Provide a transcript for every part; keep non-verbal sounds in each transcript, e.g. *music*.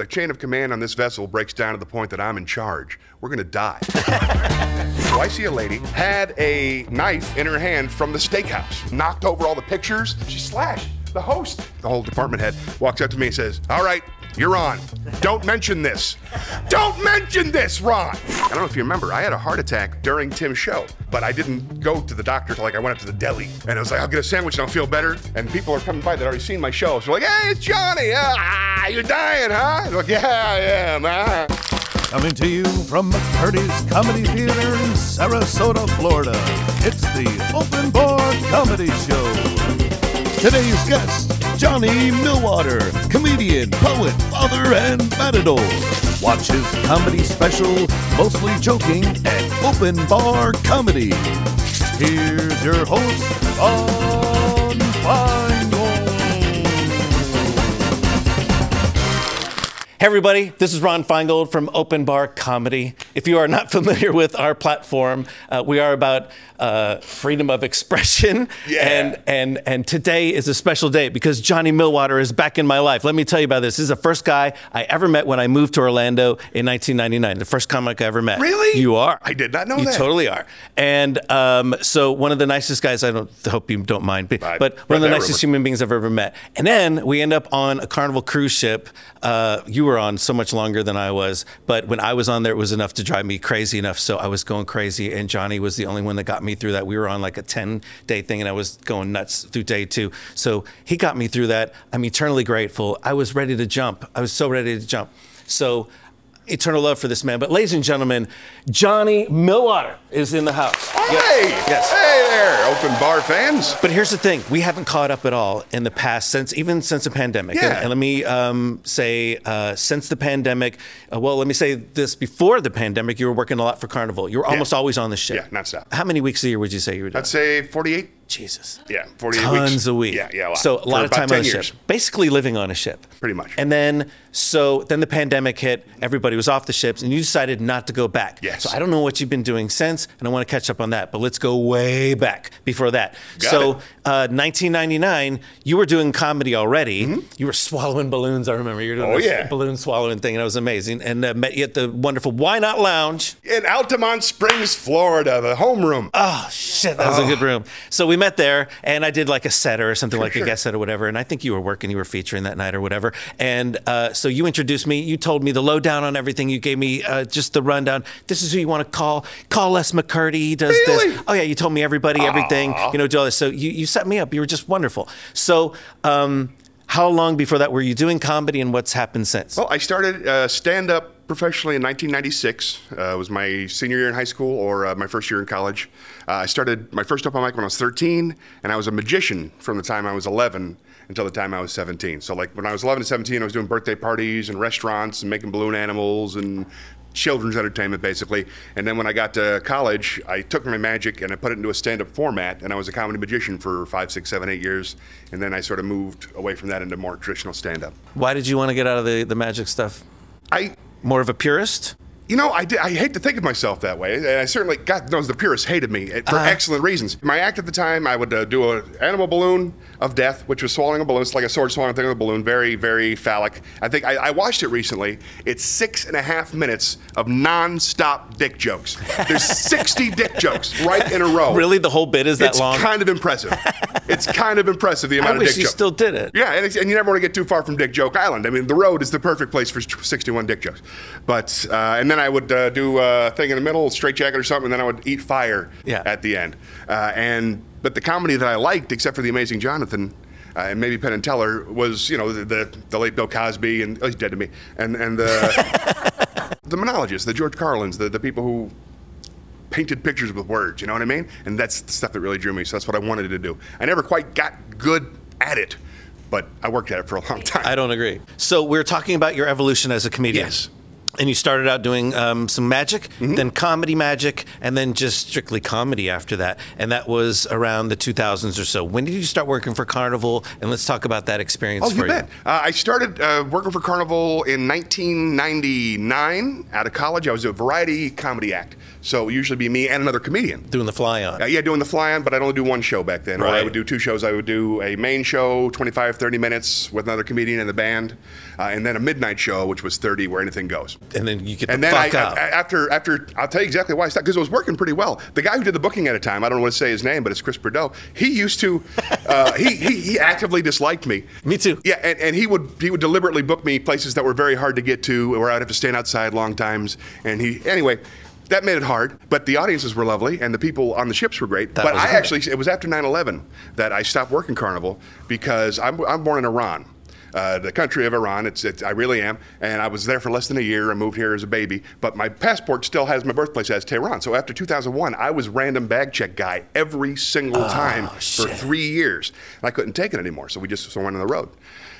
the chain of command on this vessel breaks down to the point that I'm in charge, we're gonna die. *laughs* so I see a lady had a knife in her hand from the steakhouse, knocked over all the pictures. She slashed the host. The whole department head walks up to me and says, All right, you're on. Don't mention this. Don't mention this, Ron. I don't know if you remember, I had a heart attack during Tim's show, but I didn't go to the doctor till like I went up to the deli. And I was like, I'll get a sandwich and I'll feel better. And people are coming by that already seen my show. So like, hey, it's Johnny. Ah, you're dying, huh? I'm like, yeah, I am. Ah. Coming to you from McCurdy's Comedy Theater in Sarasota, Florida. It's the Open Bar Comedy Show. Today's guest, Johnny Millwater, comedian, poet, father, and matador. Watch his comedy special, Mostly Joking, at Open Bar Comedy. Here's your host, Ron Feingold. Hey, everybody, this is Ron Feingold from Open Bar Comedy. If you are not *laughs* familiar with our platform, uh, we are about uh, freedom of expression. *laughs* Yeah. And, and, and today is a special day because Johnny Millwater is back in my life. Let me tell you about this. This is the first guy I ever met when I moved to Orlando in 1999, the first comic I ever met. Really? You are. I did not know you that. You totally are. And um, so, one of the nicest guys, I don't hope you don't mind, but, I but one of the nicest rumor. human beings I've ever met. And then we end up on a Carnival cruise ship. Uh, you were on so much longer than I was, but when I was on there, it was enough to drive me crazy enough. So I was going crazy, and Johnny was the only one that got me through that. We were on like a 10 day thing, and I was going nuts through day two. So he got me through that. I'm eternally grateful. I was ready to jump. I was so ready to jump. So eternal love for this man. But ladies and gentlemen, Johnny Millwater is in the house. Hey! Yes. Hey there, open bar fans. But here's the thing: we haven't caught up at all in the past since, even since the pandemic. Yeah. And, and let me um, say, uh, since the pandemic, uh, well, let me say this: before the pandemic, you were working a lot for Carnival. You were almost always on the ship. Yeah, nonstop. How many weeks a year would you say you were doing? I'd say 48. Jesus. Yeah, 48 Tons weeks. a week. Yeah, yeah, a lot. So a For lot of about time 10 on a ship, basically living on a ship. Pretty much. And then, so then the pandemic hit. Everybody was off the ships, and you decided not to go back. Yes. So I don't know what you've been doing since, and I want to catch up on that. But let's go way back before that. Got so, uh, 1999, you were doing comedy already. You were swallowing balloons. I remember you were doing Mm-hmm. Oh, this yeah. balloon swallowing thing, and it was amazing. And uh, met you at the wonderful Why Not Lounge. In Altamonte Springs, Florida, the homeroom. Oh shit, that was a good room. So we met there, and I did like a set or something like a guest set or whatever. And I think you were working, you were featuring that night or whatever. And uh, so you introduced me. You told me the lowdown on everything. You gave me uh, just the rundown. This is who you want to call. Call Les McCurdy. He does Really? this. Oh yeah, you told me everybody, everything. You know, do all this. So you you set me up. You were just wonderful. So. Um, how long before that were you doing comedy, and what's happened since? Well, I started uh, stand up professionally in 1996. Uh, it was my senior year in high school or uh, my first year in college. Uh, I started my first open mic when I was 13, and I was a magician from the time I was 11 until the time I was 17. So, like when I was 11 to 17, I was doing birthday parties and restaurants and making balloon animals and children's entertainment basically. And then when I got to college, I took my magic and I put it into a stand-up format, and I was a comedy magician for five, six, seven, eight years. And then I sort of moved away from that into more traditional stand-up. Why did you want to get out of the, the magic stuff? I More of a purist? You know, I, did, I hate to think of myself that way. And I certainly, God knows, the purists hated me eh, for Uh-huh. excellent reasons. My act at the time, I would uh, do an animal balloon of death, which was swallowing a balloon. It's like a sword swallowing thing with a balloon. Very, very phallic. I think I, I watched it recently. It's six and a half minutes of non-stop dick jokes. There's *laughs* 60 dick jokes right in a row. Really, the whole bit is that it's long? kind of impressive. it's kind of impressive the *laughs* I amount of wish dick you jokes. still did it. Yeah, and, and you never want to get too far from Dick Joke Island. I mean, the road is the perfect place for 61 dick jokes. But uh, and then I would uh, do a thing in the middle, straight jacket or something, and then I would eat fire Yeah. at the end. Uh, and but the comedy that I liked, except for the Amazing Jonathan. Uh, and maybe Penn and Teller was, you know, the, the, the late Bill Cosby, and oh, he's dead to me, and and the *laughs* the monologists, the George Carlins, the, the people who painted pictures with words. You know what I mean? And that's the stuff that really drew me. So that's what I wanted to do. I never quite got good at it, but I worked at it for a long time. I don't agree. So we're talking about your evolution as a comedian. Yes. And you started out doing um, some magic, Mm-hmm. then comedy magic, and then just strictly comedy after that. And that was around the 2000s or so. When did you start working for Carnival? And let's talk about that experience Oh, for you bet. Uh, I started uh, working for Carnival in 1999 out of college. I was a variety comedy act. So it would usually be me and another comedian. Doing the fly on. Uh, yeah, doing the fly on, but I'd only do one show back then. Or I would do two shows. I would do a main show, 25, 30 minutes with another comedian in the band, uh, and then a midnight show, which was 30, where anything goes. And then you get And the then I, fuck out. I- after after I'll tell you exactly why I stopped because it was working pretty well. The guy who did the booking at a time, I don't want to say his name, but it's Chris Bordeaux. He used to, uh, *laughs* he, he he actively disliked me. Me too. Yeah, and, and he would he would deliberately book me places that were very hard to get to, where I'd have to stand outside long times. And he anyway. That made it hard, but the audiences were lovely and the people on the ships were great. That but I actually, it was after 9 11 that I stopped working Carnival because I'm, I'm born in Iran uh, the country of Iran. It's, it's I really am, and I was there for less than a year. I moved here as a baby, but my passport still has my birthplace as Tehran. So after 2001, I was random bag check guy every single time for Oh, three years, and I couldn't take it anymore. So we just so went on the road,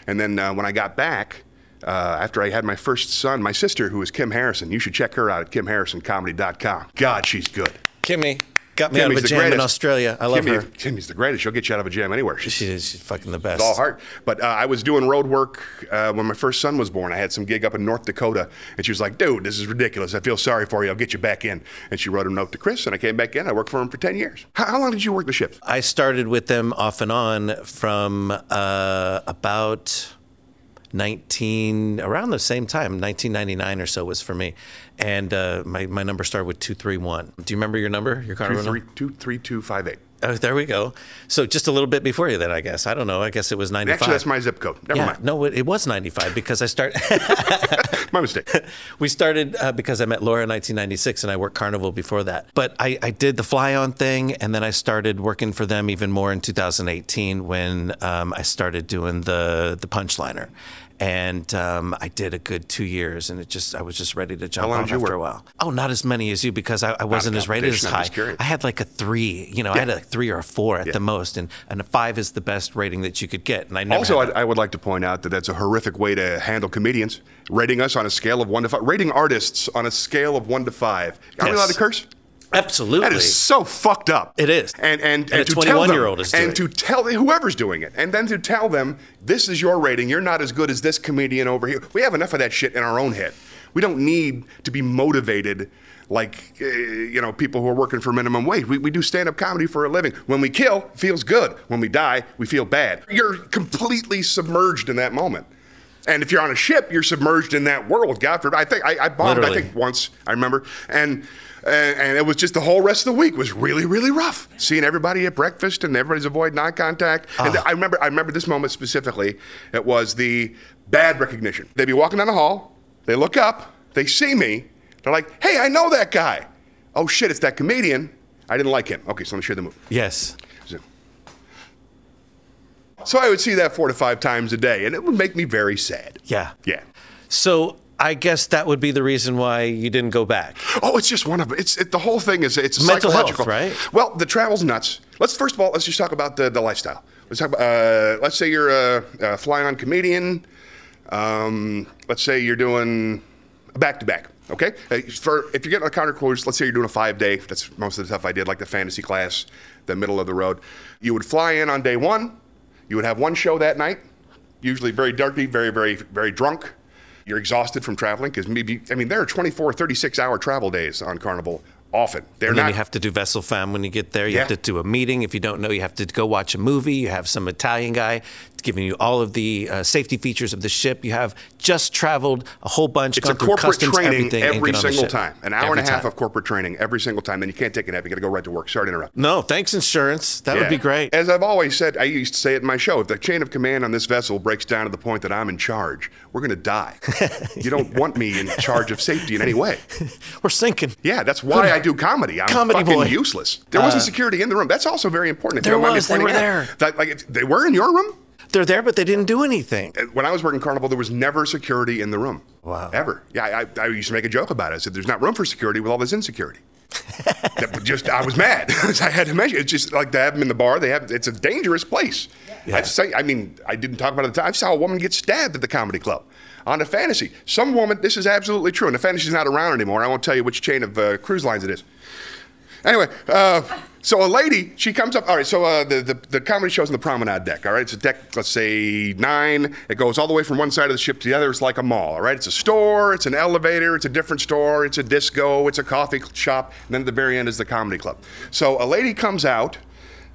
and then uh, when I got back. Uh, after I had my first son, my sister, who is Kim Harrison, you should check her out at kimharrisoncomedy.com. God, she's good. Kimmy got me out of Kimmy's a jam in greatest. Australia. I love Kimmy, her. Kimmy's the greatest. She'll get you out of a jam anywhere. She's She is she's fucking the best. it's all heart. But uh, I was doing road work uh, when my first son was born. I had some gig up in North Dakota, and she was like, "Dude, this is ridiculous. I feel sorry for you. I'll get you back in." And she wrote a note to Chris, and I came back in. I worked for him for ten years. How, how long did you work the ships? I started with them off and on from uh, about 19 around the same time 1999 or so was for me and uh, my, my number started with 231 do you remember your number your Two, three, number? two, three, two, five, eight. Oh, there we go so just a little bit before you then i guess i don't know i guess it was 95 Actually, that's my zip code. Never yeah, mind. no, it, it was 95 because I start. *laughs* My mistake. *laughs* we started uh, because I met Laura in 1996 and I worked Carnival before that. But I, I did the fly on thing and then I started working for them even more in 2018 when um, I started doing the, the punchliner. And um, I did a good two years, and it just I was just ready to jump off after a while. Oh, not as many as you because I, I wasn't as rated as high. I had like a three, you know, I had Yeah. a three or a four at Yeah. the most, and, and a five is the best rating that you could get. And I never Also, I, I would like to point out that that's a horrific way to handle comedians. Rating us on a scale of one to five. Rating artists on a scale of one to five. Are we allowed to curse? Absolutely. That is so fucked up. It is. And and, And a to tell 21-year-old them- is doing and to tell whoever's doing it, and then to tell them this is your rating. You're not as good as this comedian over here. We have enough of that shit in our own head. We don't need to be motivated like uh, you know people who are working for minimum wage. We, we do stand up comedy for a living. When we kill, feels good. When we die, we feel bad. You're completely submerged in that moment. And if you're on a ship, you're submerged in that world. God forbid. I think I, I bombed. Literally. I think once. I remember, and, and and it was just the whole rest of the week was really really rough. Seeing everybody at breakfast and everybody's avoiding eye contact. And Ah. I remember I remember this moment specifically. It was the bad recognition. They'd be walking down the hall. They look up. They see me. They're like, "Hey, I know that guy." Oh shit, it's that comedian. I didn't like him. Okay, so let me share the movie. yes. So I would see that four to five times a day, and it would make me very sad. Yeah. Yeah. So I guess that would be the reason why you didn't go back. Oh, it's just one of it's it, the whole thing is it's Mental health, psychological, right? Well, the travel's nuts. Let's first of all let's just talk about the, the lifestyle. Let's talk about uh, let's say you're a, a fly on comedian. Um, let's say you're doing back to back. Okay, Uh, for if you're getting a counter course, let's say you're doing a five day. That's most of the stuff I did, like the fantasy class, the middle of the road. You would fly in on day one. You would have one show that night, usually very dirty, very very very drunk. You're exhausted from traveling because maybe I mean there are 24, 36 hour travel days on Carnival often. They're And then not. you have to do Vessel Fam when you get there. You have to do a meeting. If you don't know, you have to go watch a movie. You have some Italian guy giving you all of the uh, safety features of the ship. You have just traveled a whole bunch, it's a corporate customs, training every get on the single time. An hour Every and a half time. of corporate training every single time. And you can't take a nap. You got to go right to work. Sorry to interrupt. No, thanks, insurance. That would be great. As I've always said, I used to say it in my show if the chain of command on this vessel breaks down to the point that I'm in charge, we're going to die. *laughs* you don't want me in charge of safety in any way. *laughs* We're sinking. Yeah, that's why I do comedy. I'm Comedy fucking boy. Uh, useless. There wasn't security in the room. That's also very important. if There don't mind me was. They were out. there. That, like, they were in your room? They're there, but they didn't do anything. When I was working Carnival, there was never security in the room. Wow. Ever. Yeah, I, I used to make a joke about it. I said, there's not room for security with all this insecurity. *laughs* That just I was mad. *laughs* I had to mention it's just like to have them in the bar. They have it's a dangerous place. I say I mean I didn't talk about it at the time. I saw a woman get stabbed at the comedy club on a fantasy. Some woman. This is absolutely true. And the fantasy's not around anymore. I won't tell you which chain of uh, cruise lines it is. Anyway, uh, so a lady, she comes up. All right, so uh, the, the the comedy show's in the promenade deck. All right, it's a deck, let's say nine. It goes all the way from one side of the ship to the other. It's like a mall. All right, it's a store, it's an elevator, it's a different store, it's a disco, it's a coffee shop, and then at the very end is the comedy club. So a lady comes out.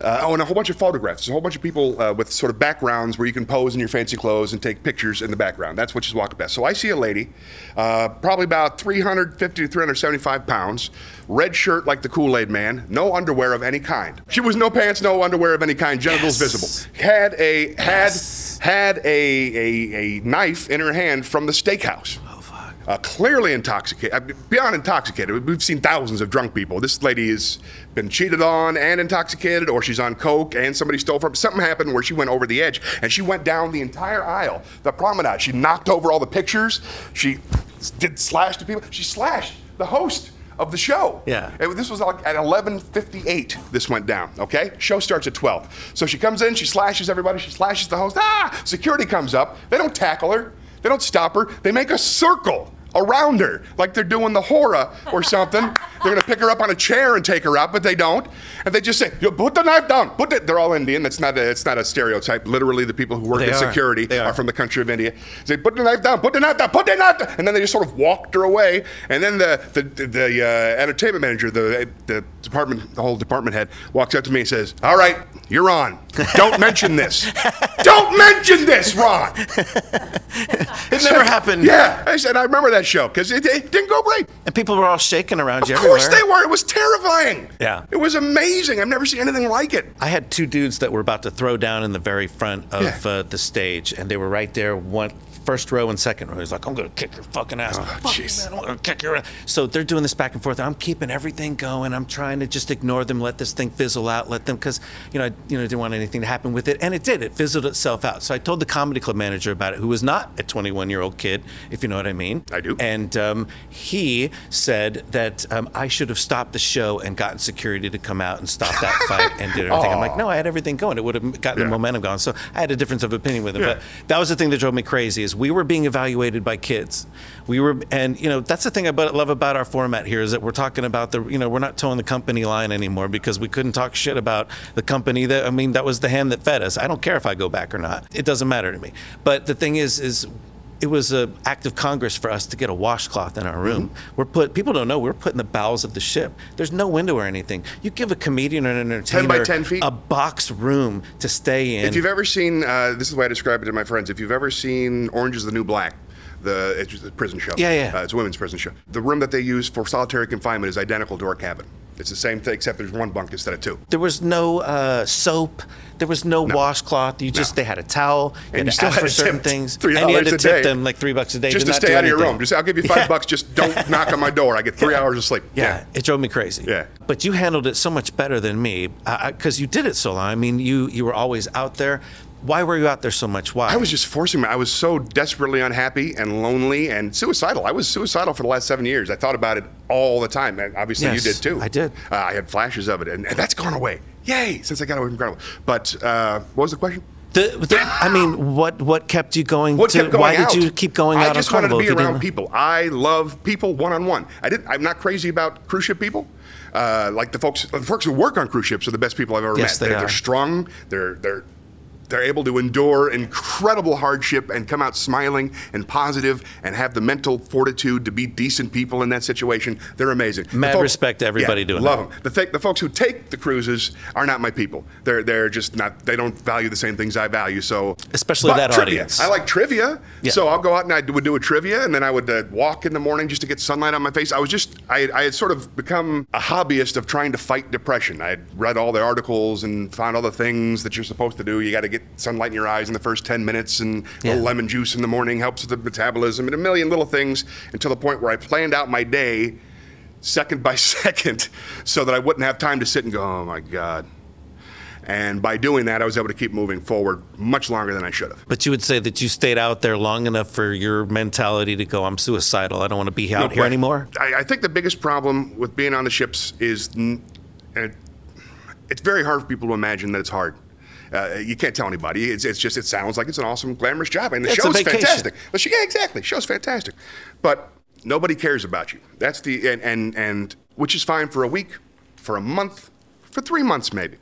Uh, oh, and a whole bunch of photographs. There's a whole bunch of people uh, with sort of backgrounds where you can pose in your fancy clothes and take pictures in the background. That's what she's walking past. So I see a lady, uh, probably about 350 to 375 pounds, red shirt like the Kool Aid Man, no underwear of any kind. She was no pants, no underwear of any kind, genitals Yes. visible. Had a had Yes. had a, a a knife in her hand from the steakhouse. Oh fuck. Uh, clearly intoxicated, beyond intoxicated. We've seen thousands of drunk people. This lady has been cheated on and intoxicated, or she's on coke and somebody stole from. Something happened where she went over the edge and she went down the entire aisle, the promenade. She knocked over all the pictures. She did slash to people. She slashed the host of the show. Yeah. This was like at 11:58. This went down. Okay. Show starts at 12. So she comes in. She slashes everybody. She slashes the host. Ah! Security comes up. They don't tackle her. They don't stop her. They make a circle around her, like they're doing the hora or something. they're gonna pick her up on a chair and take her out, but they don't. And they just say, "Yo, "Put the knife down." Put it. They're all Indian. That's not a. It's not a stereotype. Literally, the people who work They in are. security are. are. from the country of India. They say, "Put the knife down. Put the knife down. Put the knife down." And then they just sort of walked her away. And then the the the, the uh, entertainment manager, the the department, the whole department head, walks up to me and says, "All right, you're on. Don't mention this. Don't mention this, Ron." *laughs* It never happened. Yeah, I said I remember that show because it, it didn't go great. And people were all shaking around you Of course everywhere. they were. It was terrifying. Yeah. it was amazing. I've never seen anything like it. I had two dudes that were about to throw down in the very front of Yeah. uh, the stage, and they were right there, one first row and second row. He's like, "I'm gonna kick your fucking ass." Oh, jeez. man, I'm gonna kick your ass. So they're doing this back and forth. I'm keeping everything going. I'm trying to just ignore them, let this thing fizzle out, let them, because you know, I, you know, didn't want anything to happen with it, and it did. It fizzled itself out. So I told the comedy club manager about it, who was not a 21 year old kid, if you know what I mean. I do. And um, he said that um, I should have stopped the show and gotten security to come out and stop that *laughs* fight and did everything. I'm like, no, I had everything going. It would have gotten Yeah. the momentum going. So I had a difference of opinion with him. Yeah. But that was the thing that drove me crazy is we were being evaluated by kids. We were, and you know, that's the thing I love about our format here is that we're talking about the, you know, we're not towing the company line anymore because we couldn't talk shit about the company that, I mean, that was the hand that fed us. I don't care if I go back or not. It doesn't matter to me. But the thing is, is it was an act of Congress for us to get a washcloth in our room. Mm-hmm. We're put people don't know we're put in the bowels of the ship. There's no window or anything. You give a comedian or an entertainer 10 by 10 feet? a box room to stay in. If you've ever seen, uh, this is the way I describe it to my friends. If you've ever seen Orange is the New Black, the it's a prison show. Yeah, yeah. Uh, it's a women's prison show. The room that they use for solitary confinement is identical to our cabin. It's the same thing, except there's one bunk instead of two. there was no uh, soap. There was no, washcloth. You just No. they had a towel. You And had you to still ask had for certain things, $3 and you had to tip day. them like three bucks a day. Just to stay out of your room. Just I'll give you five *laughs* Yeah. bucks. Just don't knock on my door. I get three hours of sleep. Yeah, it drove me crazy. Yeah. But you handled it so much better than me because you did it so long. I mean, you you were always out there. Why were you out there so much? Why? I was just forcing my. I was so desperately unhappy and lonely and suicidal. I was suicidal for the last seven years. I thought about it all the time. And obviously, Yes, you did too. I did. Uh, I had flashes of it, and, and that's gone away. Yay! Since I got away from Carnival. But uh, what was the question? The, the, I mean, what what kept you going? What to, kept going why out? did you keep going I out just on wanted to be around people. I love people one on one. I didn't. I'm not crazy about cruise ship people. Uh, like the folks, the folks who work on cruise ships are the best people I've ever Yes, met. they are. they're strong. They're they're they're able to endure incredible hardship and come out smiling and positive and have the mental fortitude to be decent people in that situation. They're amazing. The Mad respect to everybody yeah, doing love that. them. The, th- the folks who take the cruises are not my people. They're they're just not. They don't value the same things I value. So Especially that trivia. audience. I like trivia. Yeah. So I'll go out and I would do a trivia, and then I would uh, walk in the morning just to get sunlight on my face. I was just, I, I had sort of become a hobbyist of trying to fight depression. I had read all the articles and found all the things that you're supposed to do. You got to get sunlight in your eyes in the first 10 minutes, and a Yeah. little lemon juice in the morning helps with the metabolism, and a million little things until the point where I planned out my day second by *laughs* second so that I wouldn't have time to sit and go, oh my God. And by doing that, I was able to keep moving forward much longer than I should have. But you would say that you stayed out there long enough for your mentality to go, I'm suicidal. I don't want to be out No here anymore. I, I think the biggest problem with being on the ships is, and it, it's very hard for people to imagine that it's hard. Uh, you can't tell anybody. It's, it's just it sounds like it's an awesome, glamorous job, and the It's show's fantastic. The show- yeah, exactly. Show's fantastic, but nobody cares about you. That's the and, and and which is fine for a week, for a month, for three months maybe.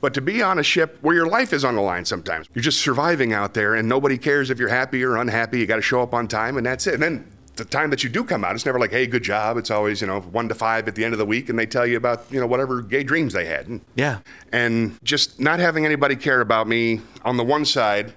But to be on a ship where your life is on the line sometimes, you're just surviving out there, and nobody cares if you're happy or unhappy. You got to show up on time, and that's it. And then the time that you do come out, it's never like, hey, good job. It's always, you know, one to five at the end of the week, and they tell you about, you know, whatever gay dreams they had. And, Yeah. And just not having anybody care about me on the one side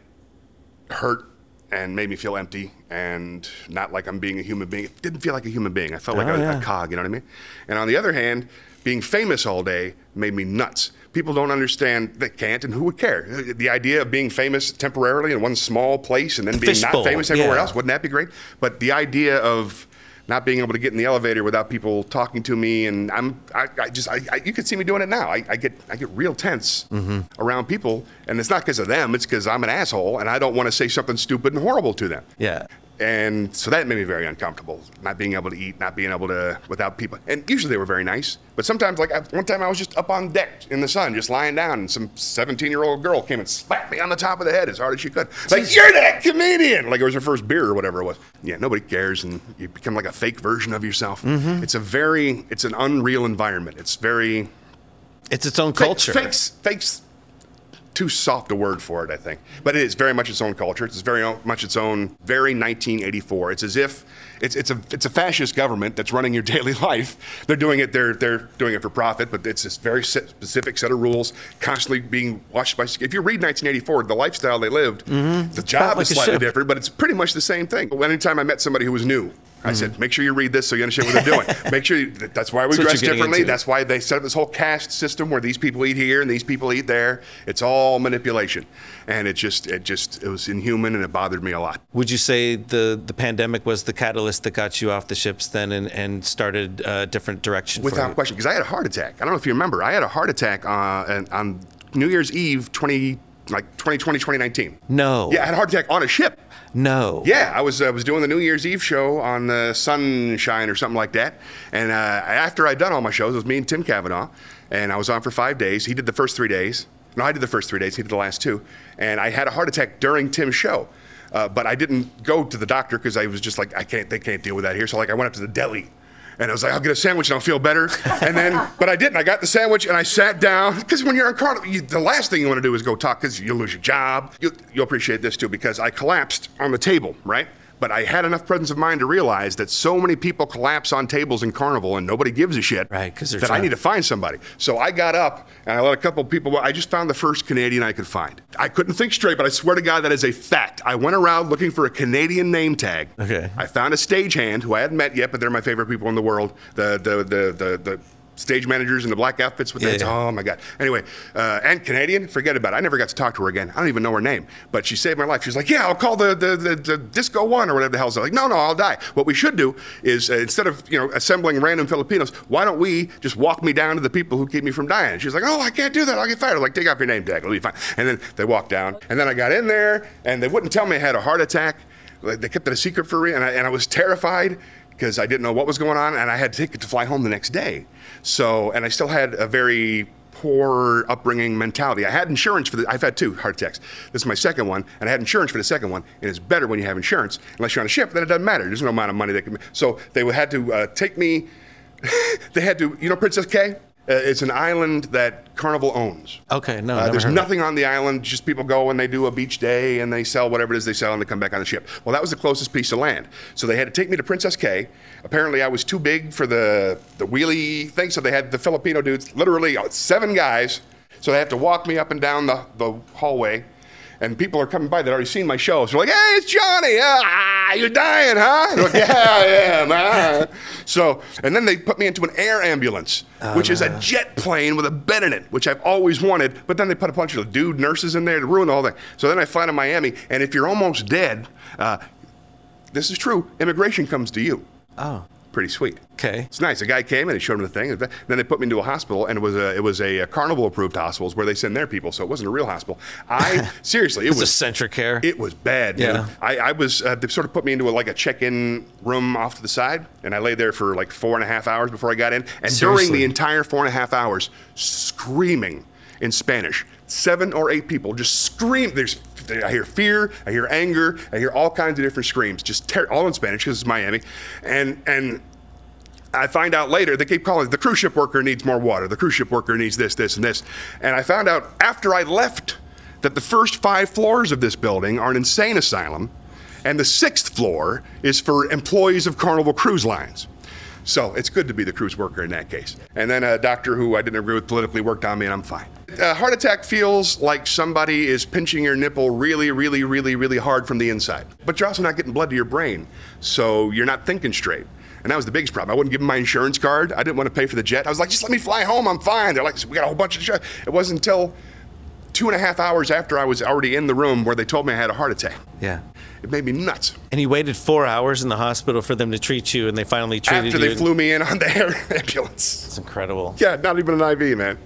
hurt and made me feel empty and not like I'm being a human being. It didn't feel like a human being. I felt like Oh, a, yeah. a cog, you know what I mean? And on the other hand, being famous all day made me nuts. People don't understand, they can't, and who would care? The idea of being famous temporarily in one small place and then being Fishbowl, not famous everywhere yeah. else, wouldn't that be great? But the idea of not being able to get in the elevator without people talking to me, and I'm, I, I just, I, I, you could see me doing it now. I, I get, I get real tense Mm-hmm. around people, and it's not because of them. It's because I'm an asshole, and I don't want to say something stupid and horrible to them. Yeah. And so that made me very uncomfortable, not being able to eat, not being able to, without people. And usually they were very nice. But sometimes, like I, one time I was just up on deck in the sun, just lying down, and some 17 year old girl came and slapped me on the top of the head as hard as she could. Like, you're that comedian! Like it was her first beer or whatever it was. Yeah, nobody cares, and you become like a fake version of yourself. Mm-hmm. It's a very, it's an unreal environment. It's very, It's its own culture. Fakes, fakes, too soft a word for it, I think. But it is very much its own culture. It's very much its own, very 1984. It's as if it's it's a it's a fascist government that's running your *laughs* daily life. They're doing it. They're they're doing it for profit, but it's this very set, specific set of rules, constantly being watched by. If you read 1984, the lifestyle they lived, the job Mm-hmm. like is slightly different, but it's pretty much the same thing. Anytime I met somebody who was new. I said, make sure you read this so you understand what they're doing. *laughs* Make sure you, that's why we That's dress differently. into. That's why they set up this whole caste system where these people eat here and these people eat there. It's all manipulation, and it just it just it was inhuman and it bothered me a lot. Would you say the, the pandemic was the catalyst that got you off the ships then and, and started a different direction Without question, because I had a heart attack. I don't know if you remember. I had a heart attack uh, on- on New Year's Eve, twenty like 2020, 2019. No. Yeah, I had a heart attack on a ship. No. Yeah, I was I was doing the New Year's Eve show on the Sunshine or something like that, and uh, after I'd done all my shows, it was me and Tim Kavanaugh, and I was on for five days. He did the first three days. No, I did the first three days. He did the last two, and I had a heart attack during Tim's show. Uh, but I didn't go to the doctor because I was just like, I can't, they can't deal with that here. So like, I went up to the deli, and I was like, I'll get a sandwich and I'll feel better. And then, but I didn't. I got the sandwich and I sat down because when you're on carnival, you, the last thing you want to do is go talk because you'll lose your job. You, you'll appreciate this too because I collapsed on the table, right? But I had enough presence of mind to realize that so many people collapse on tables in carnival and nobody gives a shit. Right, 'cause they're that I need to find somebody. So I got up and I let a couple people. I just found the first Canadian I could find. I couldn't think straight, but I swear to God that is a fact. I went around looking for a Canadian name tag. Okay. I found a stagehand who I hadn't met yet, but they're my favorite people in the world. The the the the, the stage managers in the black outfits with Yeah, the yeah. oh my god. Anyway, uh, and Canadian, forget about it. I never got to talk to her again. I don't even know her name, but she saved my life. She's like, yeah, I'll call the the, the, the disco one or whatever the hell's. Like, no, no, I'll die. What we should do is uh, instead of you know assembling random Filipinos, why don't we just walk me down to the people who keep me from dying? She's like, oh, I can't do that. I'll get fired. I'm like, take off your name tag. It'll be fine. And then they walked down, and then I got in there, and they wouldn't tell me I had a heart attack. Like, They kept it a secret for me, and I, and I was terrified because I didn't know what was going on, and I had a ticket to fly home the next day. So, and I still had a very poor upbringing mentality. I had insurance for the. I've had two heart attacks. This is my second one, and I had insurance for the second one. And it's better when you have insurance, unless you're on a ship. Then it doesn't matter. There's no amount of money they can. So they had to uh, take me. *laughs* they had to. You know, Princess Cay. Uh, it's an island that Carnival owns. Okay, no. Uh, there's heard of it. nothing on the island. Just people go and they do a beach day and they sell whatever it is they sell and they come back on the ship. Well, that was the closest piece of land. So they had to take me to Princess Cay. Apparently, I was too big for the the wheelie thing. So they had the Filipino dudes, literally seven guys. So they have to walk me up and down the, the hallway. And people are coming by that already seen my show. So they're like, hey, it's Johnny. Ah, you're dying, huh? Like, yeah, I am. ah." So, and then they put me into an air ambulance, which is a jet plane with a bed in it, which I've always wanted. But then they put a bunch of dude nurses in there to ruin the whole thing. So then I fly to Miami, and if you're almost dead, uh, this is true, immigration comes to you. Oh. Pretty sweet. Okay. It's nice. A guy came and he showed him the thing. And then they put me into a hospital, and it was a it was a, carnival approved hospitals where they send their people, so it wasn't a real hospital. I *laughs* seriously, it was centric care. it was bad. Yeah. I, I was uh, they sort of put me into a, like a check-in room off to the side, and I lay there for like four and a half hours before I got in. And during the entire four and a half hours, screaming in Spanish, seven or eight people just scream. There's I hear fear, I hear anger, I hear all kinds of different screams, just ter- all in Spanish because it's Miami, and and I find out later they keep calling the cruise ship worker needs more water. The cruise ship worker needs this, this, and this. And I found out after I left that the first five floors of this building are an insane asylum, and the sixth floor is for employees of Carnival Cruise Lines. So it's good to be the cruise worker in that case. And then a doctor who I didn't agree with politically worked on me, and I'm fine. A heart attack feels like somebody is pinching your nipple really, really, really, really hard from the inside. But you're also not getting blood to your brain, so you're not thinking straight. And that was the biggest problem. I wouldn't give them my insurance card. I didn't want to pay for the jet. I was like, just let me fly home. I'm fine. They're like, we got a whole bunch of. It wasn't until two and a half hours after I was already in the room where they told me I had a heart attack. yeah. It made me nuts. And you waited four hours in the hospital for them to treat you, and they finally treated After you. After they flew me in on the *laughs* air ambulance. It's incredible. Yeah, not even an IV, man.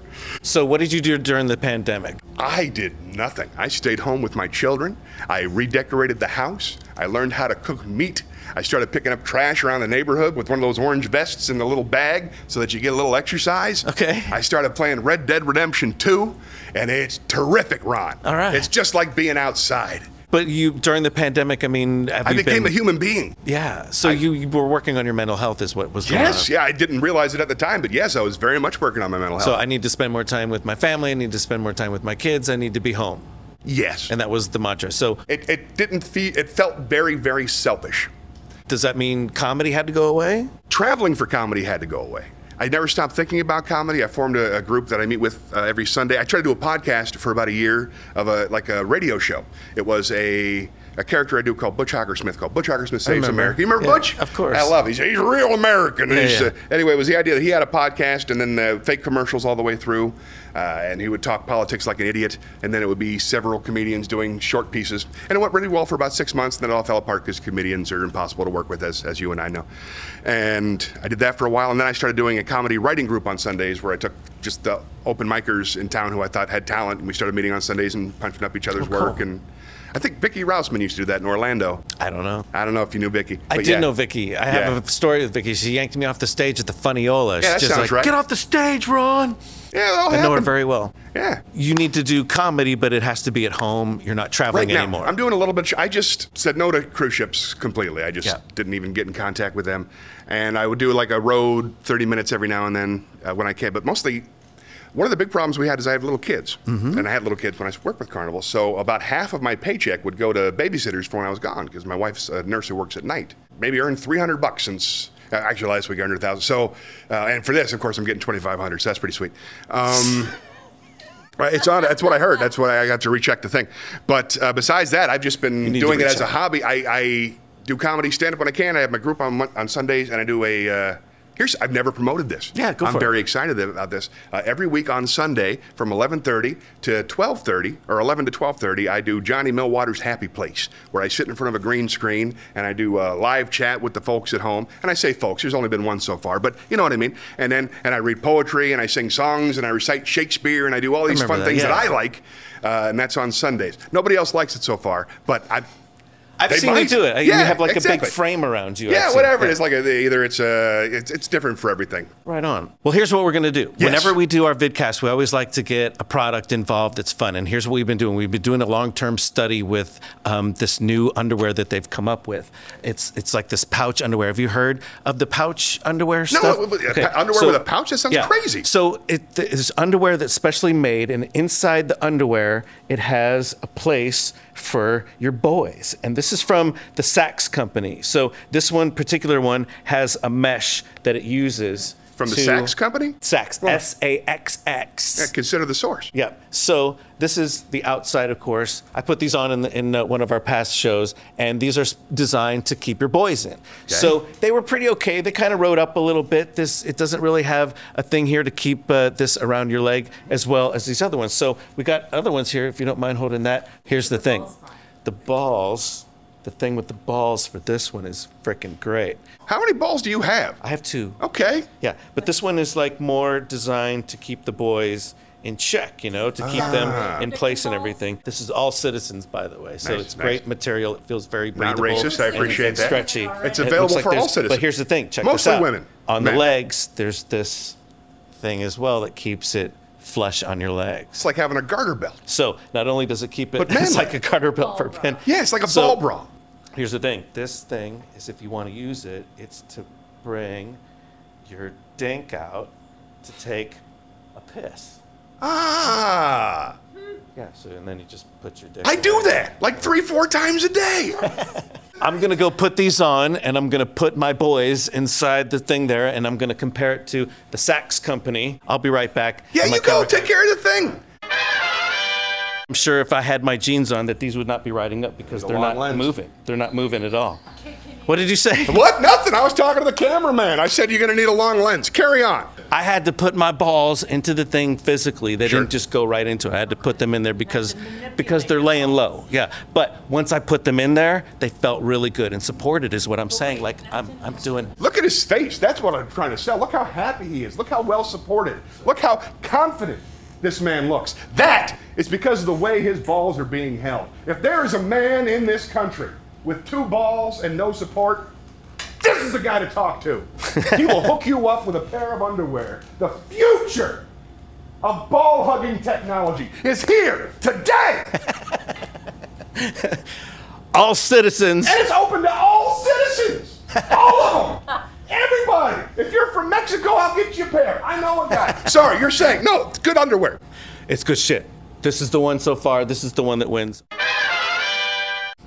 So, what did you do during the pandemic? I did nothing. I stayed home with my children. I redecorated the house. I learned how to cook meat. I started picking up trash around the neighborhood with one of those orange vests in the little bag so that you get a little exercise. Okay. I started playing Red Dead Redemption 2, and it's terrific, Ron. All right. It's just like being outside. But you during the pandemic, I mean, I became been, a human being. Yeah. So you, you were working on your mental health, is what was going Yes, yeah, I didn't realize it at the time, but yes, I was very much working on my mental health. So I need to spend more time with my family. I need to spend more time with my kids. I need to be home, yes. and that was the mantra. So it, it didn't feel, it felt very, very selfish. does that mean comedy had to go away? traveling for comedy had to go away. I never stopped thinking about comedy. I formed a, a group that I meet with uh, every Sunday. I tried to do a podcast for about a year of a like a radio show. It was a a character I do called Butch Hockersmith called Butch Hockersmith Saves. America. You remember Yeah, Butch? of course. I love. Him. He's he's a real American. Yeah, yeah. uh, anyway, it was the idea that he had a podcast and then uh, fake commercials all the way through, uh, and he would talk politics like an idiot, and then it would be several comedians doing short pieces, and it went really well for about six months. And then it all fell apart because comedians are impossible to work with, as as you and I know. And I did that for a while, and then I started doing a comedy writing group on Sundays where I took just the open micers in town who I thought had talent, and we started meeting on Sundays and punching up each other's Oh, cool. work. And I think Vicky Rousman used to do that in Orlando. I don't know. I don't know if you knew Vicky. I did yeah. know Vicky. I have Yeah. a story with Vicky. She yanked me off the stage at the Funny-Ola. Yeah, She's that just sounds like, right. Get off the stage, Ron. Yeah, I know her very well. Yeah. You need to do comedy, but it has to be at home. You're not traveling Right now, anymore. I'm doing a little bit. I just said no to cruise ships completely. I just Yeah. didn't even get in contact with them, and I would do like a road 30 minutes every now and then uh, when I can. But mostly, one of the big problems we had is I have little kids, Mm-hmm. and I had little kids when I worked with Carnival. So about half of my paycheck would go to babysitters for when I was gone because my wife's a nurse who works at night. Maybe earned 300 bucks since. Uh, actually, last week I earned 100,000. So, uh, and for this, of course, I'm getting 2,500. So that's pretty sweet. Um, *laughs* Right, it's on. That's what I heard. That's what I got to recheck the thing. But uh, besides that, I've just been doing it as a hobby. I, I do comedy stand up when I can. I have my group on on Sundays, and I do a. Uh, here's I've never promoted this. Yeah, go I'm for it. very excited about this. Uh, every week on Sunday from 11:30 to 12:30 or 11 to 12:30, I do Johnny Millwater's Happy Place, where I sit in front of a green screen and I do a live chat with the folks at home. And I say folks, there's only been one so far, but you know what I mean. And then and I read poetry and I sing songs and I recite Shakespeare and I do all these fun that, things yeah. that I like, uh, and that's on Sundays. Nobody else likes it so far, but I. I've They seen might. you do it. You have like a big frame around you. Yeah, whatever it. it is, like a, either it's uh, it's, it's different for everything. Right on. Well, here's what we're going to do. Yes. Whenever we do our vidcast, we always like to get a product involved that's fun. And here's what we've been doing. We've been doing a long-term study with um, this new underwear that they've come up with. It's it's like this pouch underwear. Have you heard of the pouch underwear No, stuff? but, uh, underwear with a pouch? That sounds crazy. So it is underwear that's specially made, and inside the underwear, it has a place for your boys. And this is from the Saxx company. So this one particular one has a mesh that it uses From the to- Saxx company? Saxx, Well- S A X X. Yeah, consider the source. Yep. So this is the outside, of course. I put these on in, the, in uh, one of our past shows, and these are s- designed to keep your boys in. So they were pretty okay. They kind of rode up a little bit. This it doesn't really have a thing here to keep uh, this around your leg as well as these other ones. So we got other ones here. If you don't mind holding that, here's the thing, the balls the thing with the balls for this one is freaking great. How many balls do you have? I have two. Okay. Yeah, but this one is like more designed to keep the boys in check, you know, to keep Ah. them in place and everything. This is all citizens, by the way, so Nice, it's nice. great material. It feels very Not breathable. racist, I appreciate and that. Stretchy. It's And it available looks for all citizens. But here's the thing: check Mostly this out. women. On Men. the legs, there's this thing as well that keeps it flush on your legs. It's like having a garter belt. So not only does it keep it, But *laughs* it's like a garter belt for men. Yeah, it's like a So- ball bra. Here's the thing. This thing is if you want to use it, it's to bring your dink out to take a piss. Ah, Yeah, so and then you just put your dick I in do that like three, four times a day. *laughs* I'm gonna go put these on and I'm gonna put my boys inside the thing there and I'm gonna compare it to the Saxx company. I'll be right back. Yeah, I'm you go cover- take care of the thing. I'm sure if I had my jeans on that these would not be riding up because a they're long not lens. moving. They're not moving at all. What did you say? *laughs* What? Nothing. I was talking to the cameraman. I said you're going to need a long lens. Carry on. I had to put my balls into the thing physically. They Sure. didn't just go right into it. I had to put them in there because because they're laying low. Yeah. But once I put them in there, they felt really good and supported is what I'm saying. Like I'm I'm doing Look at his face. That's what I'm trying to sell. Look how happy he is. Look how well supported. Look how confident this man looks. That is because of the way his balls are being held. If there is a man in this country with two balls and no support, this is the guy to talk to. *laughs* He will hook you up with a pair of underwear. The future of ball hugging technology is here today. all citizens. And it's open to all citizens. All of them. *laughs* Everybody. If you're from Mexico, I'll get you a pair. I know a guy. *laughs* Sorry, you're saying. No, it's good underwear. It's good shit. This is the one so far. This is the one that wins.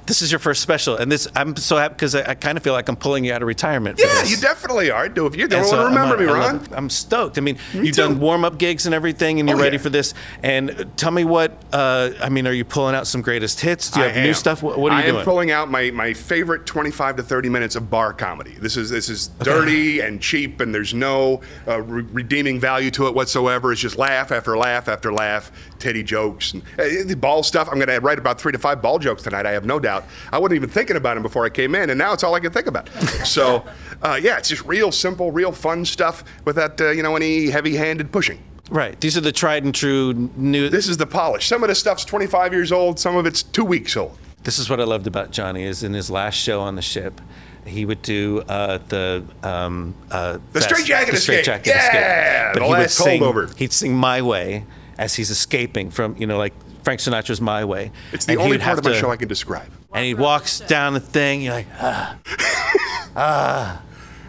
This is your first special, and this I'm so happy because I, I kind of feel like I'm pulling you out of retirement. Yeah, you definitely are. Do if you don't And want so to I'm remember on- me, Ron. I'm stoked. I mean, Me you've too. done warm up gigs and everything, and you're Oh, ready yeah. for this. And tell me what, uh, I mean, are you pulling out some greatest hits? Do you I have new stuff? What, what are you I doing? I am pulling out my, my favorite 25 to 30 minutes of bar comedy. This is this is dirty and cheap, and there's no uh, re- redeeming value to it whatsoever. It's just laugh after laugh after laugh, titty jokes, and uh, the ball stuff. I'm going to write about three to five ball jokes tonight. I have no doubt. I wasn't even thinking about them before I came in, and now it's all I can think about. *laughs* So, uh, yeah, it's just real simple, real fun stuff without uh, you know any heavy-handed pushing. right. These are the tried and true new. This is the polish. Some of the stuff's 25 years old. Some of it's two weeks old. This is what I loved about Johnny is in his last show on the ship, he would do uh, the um, uh, The Straight Jacket Straight Escape. Jacket Escape. Yeah, But the he would last sing. holdover. He'd sing "My Way" as he's escaping from you know like Frank Sinatra's "My Way." It's the And only part of my to- show I can describe. And he walks down the thing. You're like, ah, ah.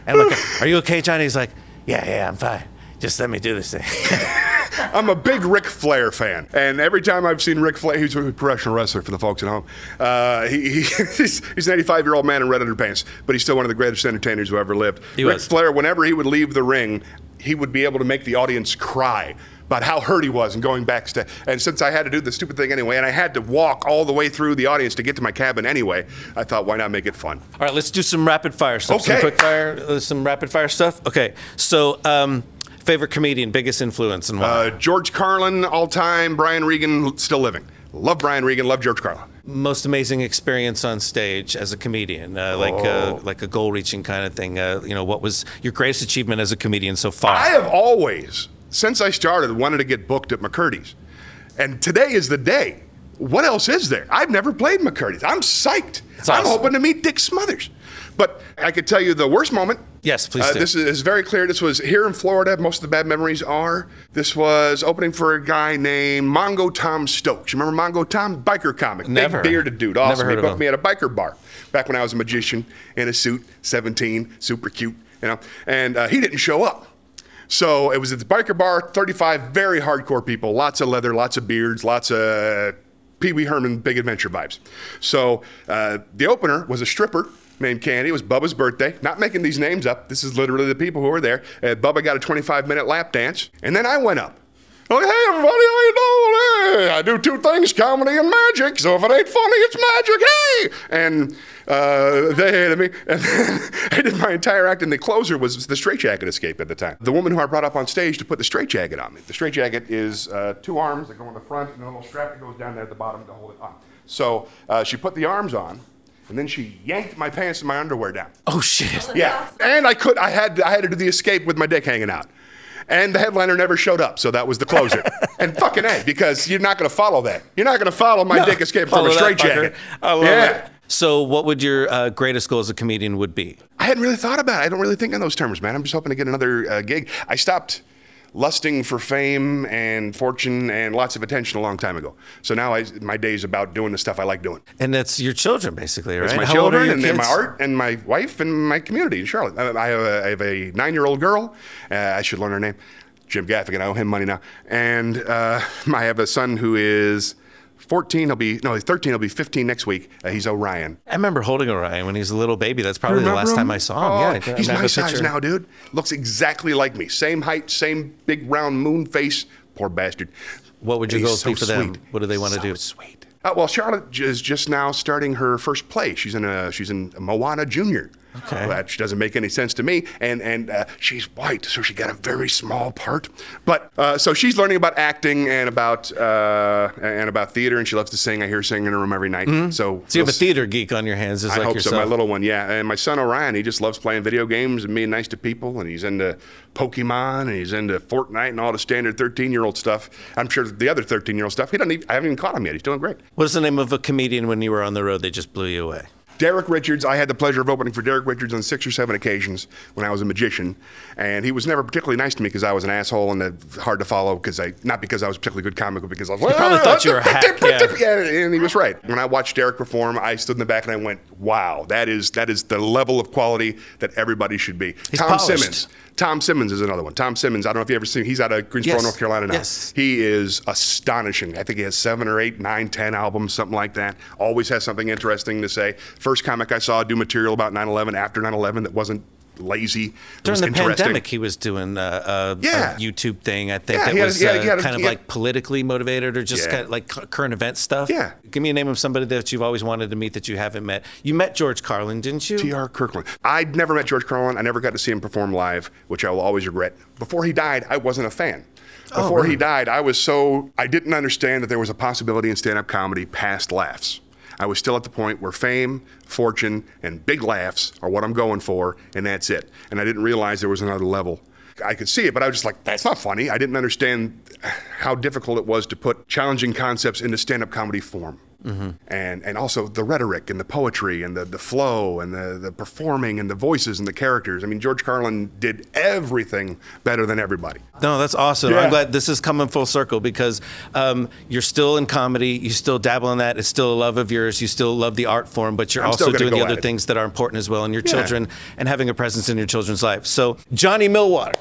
And I'm like, are you okay, Johnny? He's like, yeah, yeah, I'm fine. Just let me do this thing. *laughs* I'm a big Ric Flair fan, and every time I've seen Ric Flair, he's a professional wrestler for the folks at home. Uh, he, he, *laughs* he's, he's an 85 year old man in red underpants, but he's still one of the greatest entertainers who ever lived. He Ric was. Flair, whenever he would leave the ring, he would be able to make the audience cry about how hurt he was and going backstage. And since I had to do the stupid thing anyway, and I had to walk all the way through the audience to get to my cabin anyway, I thought, why not make it fun? All right, let's do some rapid fire stuff. Okay. Some quick fire, uh, some rapid fire stuff. Okay, so um, favorite comedian, biggest influence, and why? Uh, George Carlin, all time. Brian Regan, still living. Love Brian Regan. Love George Carlin. Most amazing experience on stage as a comedian, uh, like uh, Oh. like a goal reaching kind of thing. Uh, you know, what was your greatest achievement as a comedian so far? I have always, since I started, wanted to get booked at McCurdy's. And today is the day. What else is there? I've never played McCurdy's. I'm psyched. It's I'm hoping to meet Dick Smothers. But I could tell you the worst moment. Yes, please Uh, do. this is, very clear. This was here in Florida. Most of the bad memories are. This was opening for a guy named Mongo Tom Stokes. You remember Mongo Tom? Biker comic. Never. Big bearded dude. Never Awesome. heard he of booked him. me at a biker bar back when I was a magician in a suit, 17, super cute, you know. And uh, he didn't show up. So it was at the biker bar, 35 very hardcore people, lots of leather, lots of beards, lots of Pee Wee Herman Big Adventure vibes. So uh, the opener was a stripper named Candy. It was Bubba's birthday. Not making these names up. This is literally the people who were there. Uh, Bubba got a 25 minute lap dance, and then I went up. Like, hey everybody, how you doing? Hey, I do two things, comedy and magic. So if it ain't funny, it's magic. Hey! And uh, they hated me. *laughs* And I did my entire act, and the closer was the straitjacket escape at the time. The woman who I brought up on stage to put the straitjacket on me. The straitjacket is uh, two arms that go in the front and a little strap that goes down there at the bottom to hold it on. So uh, she put the arms on, and then she yanked my pants and my underwear down. Oh shit. Yeah, and I could. I had. I had to do the escape with my dick hanging out. And the headliner never showed up, so that was the closer. *laughs* and fucking a, because you're not going to follow that. You're not going to follow my dick escape from a straitjacket. I love yeah. it. So, what would your uh, greatest goal as a comedian would be? I hadn't really thought about it. I don't really think in those terms, man. I'm just hoping to get another uh, gig. I stopped lusting for fame and fortune and lots of attention a long time ago. So now I, my day is about doing the stuff I like doing. And that's your children, basically, right? It's my How children and, and my art and my wife and my community in Charlotte. I I have a, I have a nine-year-old girl. Uh, I should learn her name. Jim Gaffigan. I owe him money now. And uh, *laughs* I have a son who is 14. He'll be no, he's 13. He'll be 15 next week. Uh, he's Orion. I remember holding Orion when he was a little baby. That's probably the last him? time I saw him. Oh, yeah, he's my size now, dude. Looks exactly like me. Same height, same big round moon face. Poor bastard. What would goals be so for them? sweet. What do they want to So do? Sweet. Uh, well, Charlotte is just now starting her first play. She's in a she's in Moana Junior. Okay. That doesn't make any sense to me. And and uh, she's white, so she got a very small part. But uh, so she's learning about acting and about uh, and about theater, and she loves to sing. I hear her sing in her room every night. So Mm-hmm. So you have a theater geek on your hands, just I like hope yourself. so. My little one, yeah. And my son Orion, he just loves playing video games and being nice to people. And he's into Pokemon and he's into Fortnite and all the standard 13 year old stuff. I'm sure the other 13 year old stuff, he doesn't even, I haven't even caught him yet. He's doing great. What's the name of a comedian when you were on the road that just blew you away? Derek Richards, I had the pleasure of opening for Derek Richards on six or seven occasions when I was a magician, and he was never particularly nice to me because I was an asshole and uh, hard to follow. Because I not because I was particularly good comic, but because I was. He probably thought you were a *laughs* hack, yeah. *laughs* yeah, and he was right. When I watched Derek perform, I stood in the back and I went, "Wow, that is that is the level of quality that everybody should be." He's Tom polished. Simmons. Tom Simmons is another one. Tom Simmons. I don't know if you ever seen. He's out of Greensboro, Yes. North Carolina now. Yes. He is astonishing. I think he has seven or eight, nine, ten albums, something like that. Always has something interesting to say. First comic I saw do material about 9/11 after 9/11 that wasn't lazy. During the pandemic, he was doing uh, a, Yeah. a YouTube thing. I think Yeah, that had- was uh, kind of like politically motivated or just kind of like current event stuff. Yeah. Give me a name of somebody that you've always wanted to meet that you haven't met. You met George Carlin, didn't you? T.R. Kirkland. I'd never met George Carlin. I never got to see him perform live, which I will always regret. Before he died, I wasn't a fan. Oh, Before he died, I was so I didn't understand that there was a possibility in stand-up comedy past laughs. I was still at the point where fame, fortune, and big laughs are what I'm going for, and that's it. And I didn't realize there was another level. I could see it, but I was just like, that's not funny. I didn't understand how difficult it was to put challenging concepts into stand-up comedy form. And and also the rhetoric and the poetry and the, the flow and the, the performing and the voices and the characters. I mean, George Carlin did everything better than everybody. No, that's awesome. Yeah. I'm glad this is coming full circle because um, you're still in comedy. You still dabble in that. It's still a love of yours. You still love the art form, but you're I'm also doing the other things that are important as well in your Yeah. children and having a presence in your children's life. So, Johnny Millwater,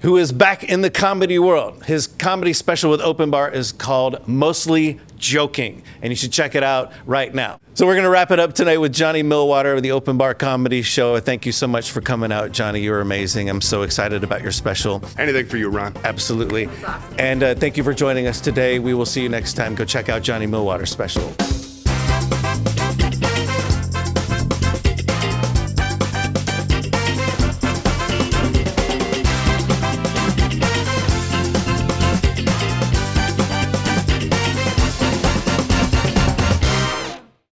who is back in the comedy world, his comedy special with Open Bar is called Mostly Joking, and you should check it out right now. So, we're going to wrap it up tonight with Johnny Millwater of the Open Bar Comedy Show. Thank you so much for coming out, Johnny. You're amazing. I'm so excited about your special. Anything for you, Ron. Absolutely. And uh, thank you for joining us today. We will see you next time. Go check out Johnny Millwater's special.